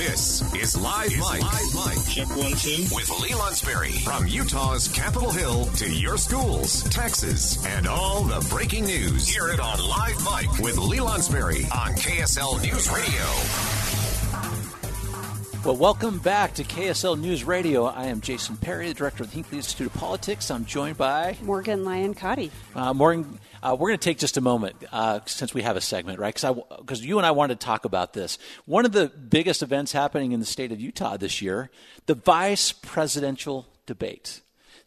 This is Live Mic. Live Mic. Check one, two. With Lee Lonsberry. From Utah's Capitol Hill to your schools, taxes, and all the breaking news. Hear it on Live Mic with Lee Lonsberry on KSL News Radio. Well, welcome back to KSL News Radio. I am Jason Perry, the director of the Hinckley Institute of Politics. I'm joined by Morgan Lyon Cotti. Uh, Morgan, uh, we're going to take just a moment uh, since we have a segment, right? Because you and I wanted to talk about this. One of the biggest events happening in the state of Utah this year, the vice presidential debate.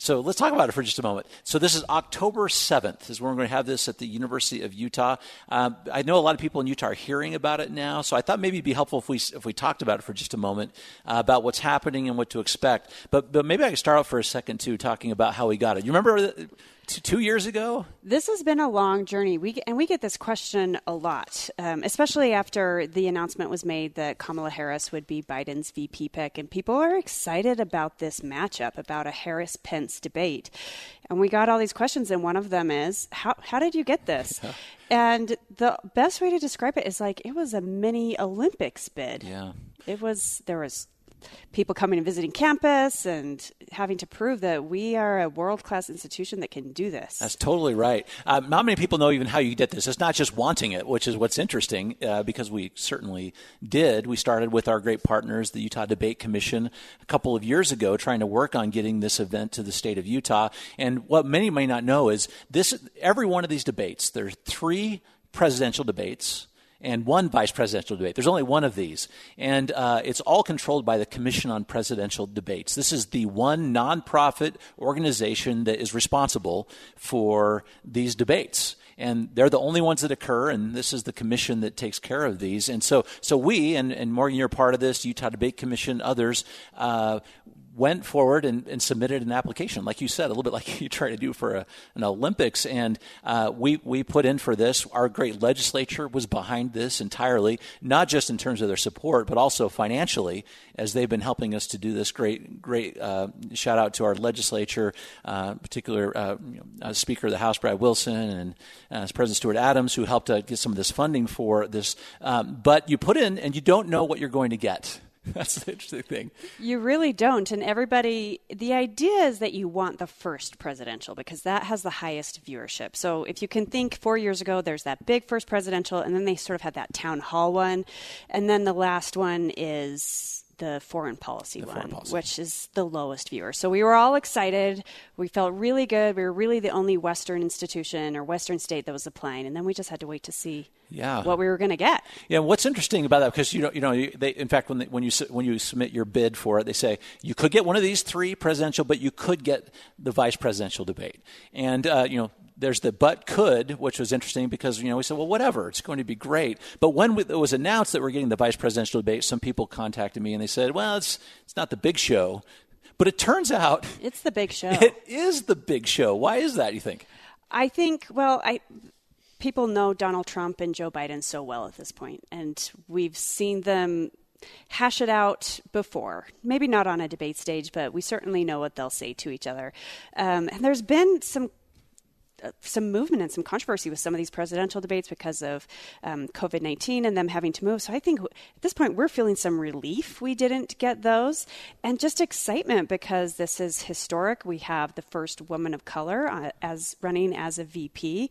So let's talk about it for just a moment. So this is October 7th is when we're going to have this at the University of Utah. Um, I know a lot of people in Utah are hearing about it now, so I thought maybe it'd be helpful if we if we talked about it for just a moment uh, about what's happening and what to expect. But but maybe I could start off for a second too, talking about how we got it. You remember two years ago? This has been a long journey. We and we get this question a lot, um, especially after the announcement was made that Kamala Harris would be Biden's VP pick, and people are excited about this matchup, about a Harris Pence debate. And we got all these questions, and one of them is, "How how did you get this?" and the best way to describe it is like it was a mini Olympics bid. Yeah, it was. There was people coming and visiting campus and having to prove that we are a world class institution that can do this. That's totally right. Uh, not many people know even how you get this. It's not just wanting it, which is what's interesting uh, because we certainly did. We started with our great partners, the Utah Debate Commission, a couple of years ago, trying to work on getting this event to the state of Utah. And what many may not know is this: every one of these debates, there are three presidential debates and one vice presidential debate. There's only one of these. And uh, it's all controlled by the Commission on Presidential Debates. This is the one nonprofit organization that is responsible for these debates and they're the only ones that occur, and this is the commission that takes care of these. And so, so we, and, and Morgan, you're part of this, Utah Debate Commission, others, uh, went forward and, and, submitted an application, like you said, a little bit like you try to do for a, an Olympics. And uh, we, we put in for this. Our great legislature was behind this entirely, not just in terms of their support, but also financially, as they've been helping us to do this. Great, great uh, shout out to our legislature, uh, particular uh, you know, uh, Speaker of the House, Brad Wilson, and uh, President Stuart Adams, who helped get some of this funding for this. Um, but you put in, and you don't know what you're going to get. That's the interesting thing. You really don't. And everybody, the idea is that you want the first presidential because that has the highest viewership. So if you can think four years ago, there's that big first presidential, and then they sort of had that town hall one. And then the last one is the foreign policy the one, foreign policy. which is the lowest viewer. So we were all excited. We felt really good. We were really the only Western institution or Western state that was applying, and then we just had to wait to see yeah. what we were going to get. Yeah, what's interesting about that because you know, you know, they, in fact, when they, when you when you submit your bid for it, they say you could get one of these three presidential, but you could get the vice presidential debate, and uh, you know there's the but could, which was interesting because you know we said, well, whatever, it's going to be great. But when it was announced that we're getting the vice presidential debate, some people contacted me and they said, well, it's it's not the big show, but it turns out it's the big show. It is the big show. Why is that? You think? I think. Well, I people know Donald Trump and Joe Biden so well at this point, and we've seen them hash it out before. Maybe not on a debate stage, but we certainly know what they'll say to each other. Um, and there's been some some movement and some controversy with some of these presidential debates because of um, COVID 19 and them having to move. So I think at this point we're feeling some relief we didn't get those and just excitement because this is historic. We have the first woman of color uh, as running as a VP.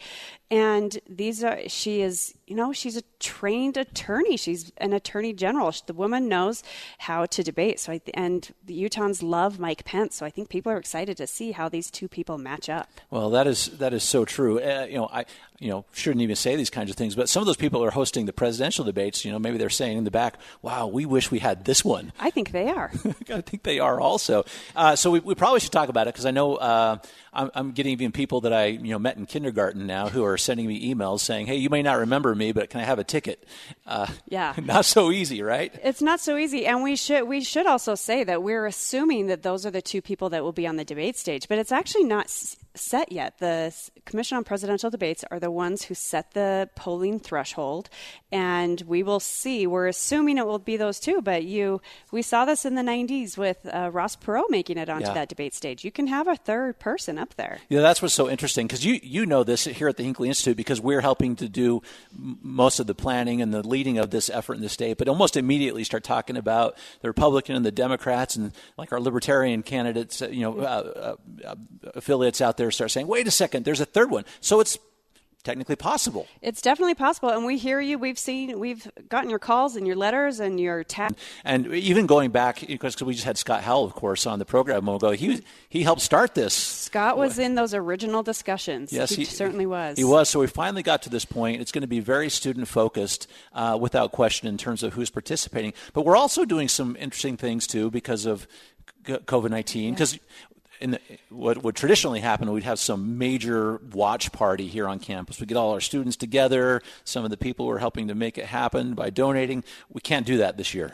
And these are, she is, you know, she's a trained attorney. She's an attorney general. The woman knows how to debate. So, I, and the Utahns love Mike Pence. So I think people are excited to see how these two people match up. Well, that is, that is is so true. Uh, you know, I you know shouldn't even say these kinds of things, but some of those people are hosting the presidential debates. You know, maybe they're saying in the back, "Wow, we wish we had this one." I think they are. I think they are also. Uh, so we, we, probably should talk about it because I know uh, I'm, I'm, getting even people that I you know met in kindergarten now who are sending me emails saying, "Hey, you may not remember me, but can I have a ticket?" Uh, yeah, not so easy, right? It's not so easy, and we should we should also say that we're assuming that those are the two people that will be on the debate stage, but it's actually not set yet. The Commission on Presidential Debates are the ones who set the polling threshold, and we will see. We're assuming it will be those two, but you we saw this in the 90s with uh, Ross Perot making it onto yeah. that debate stage. You can have a third person up there. Yeah, that's what's so interesting because you you know this here at the Hinckley Institute because we're helping to do most of the planning and the leading of this effort in the state, but almost immediately start talking about the Republican and the Democrats and like our libertarian candidates, you know, uh, uh, affiliates out there start saying, wait a second, there's a third one. So it's technically possible. It's definitely possible, and we hear you. We've seen, we've gotten your calls and your letters and your text. And even going back, because we just had Scott Howell, of course, on the program a moment ago. He he helped start this. Scott was in those original discussions. Yes, he, he certainly was. He was. So we finally got to this point. It's going to be very student focused, uh, without question, in terms of who's participating. But we're also doing some interesting things too because of COVID nineteen. Because in the, what would traditionally happen, we'd have some major watch party here on campus. We get all our students together. Some of the people who are helping to make it happen by donating. We can't do that this year.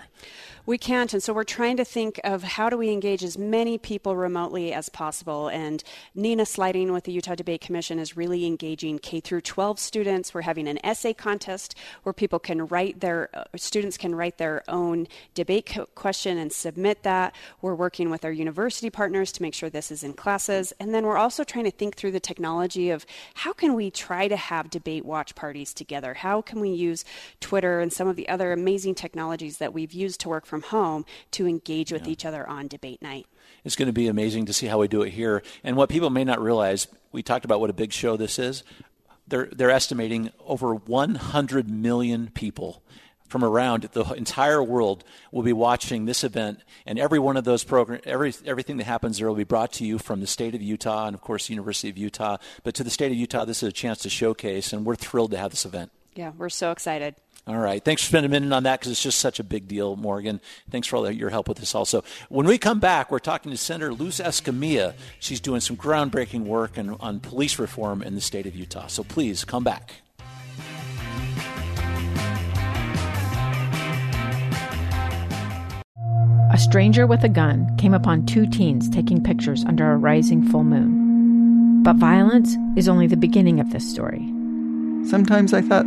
We can't, and so we're trying to think of how do we engage as many people remotely as possible. And Nena Slighting with the Utah Debate Commission is really engaging K through 12 students. We're having an essay contest where people can write their uh, students can write their own debate question and submit that. We're working with our university partners to make sure this is in classes, and then we're also trying to think through the technology of how can we try to have debate watch parties together. How can we use Twitter and some of the other amazing technologies that we've used to work from from home to engage with yeah. each other on debate night. It's going to be amazing to see how we do it here. And what people may not realize, we talked about what a big show this is. They're, they're estimating over 100 million people from around the entire world will be watching this event, and every one of those programs, every everything that happens there will be brought to you from the state of Utah and of course the University of Utah. But to the state of Utah, this is a chance to showcase, and we're thrilled to have this event. Yeah, we're so excited. All right. Thanks for spending a minute on that because it's just such a big deal, Morgan. Thanks for all your help with this also. When we come back, we're talking to Senator Luz Escamilla. She's doing some groundbreaking work in, on police reform in the state of Utah. So please come back. A stranger with a gun came upon two teens taking pictures under a rising full moon. But violence is only the beginning of this story. Sometimes I thought,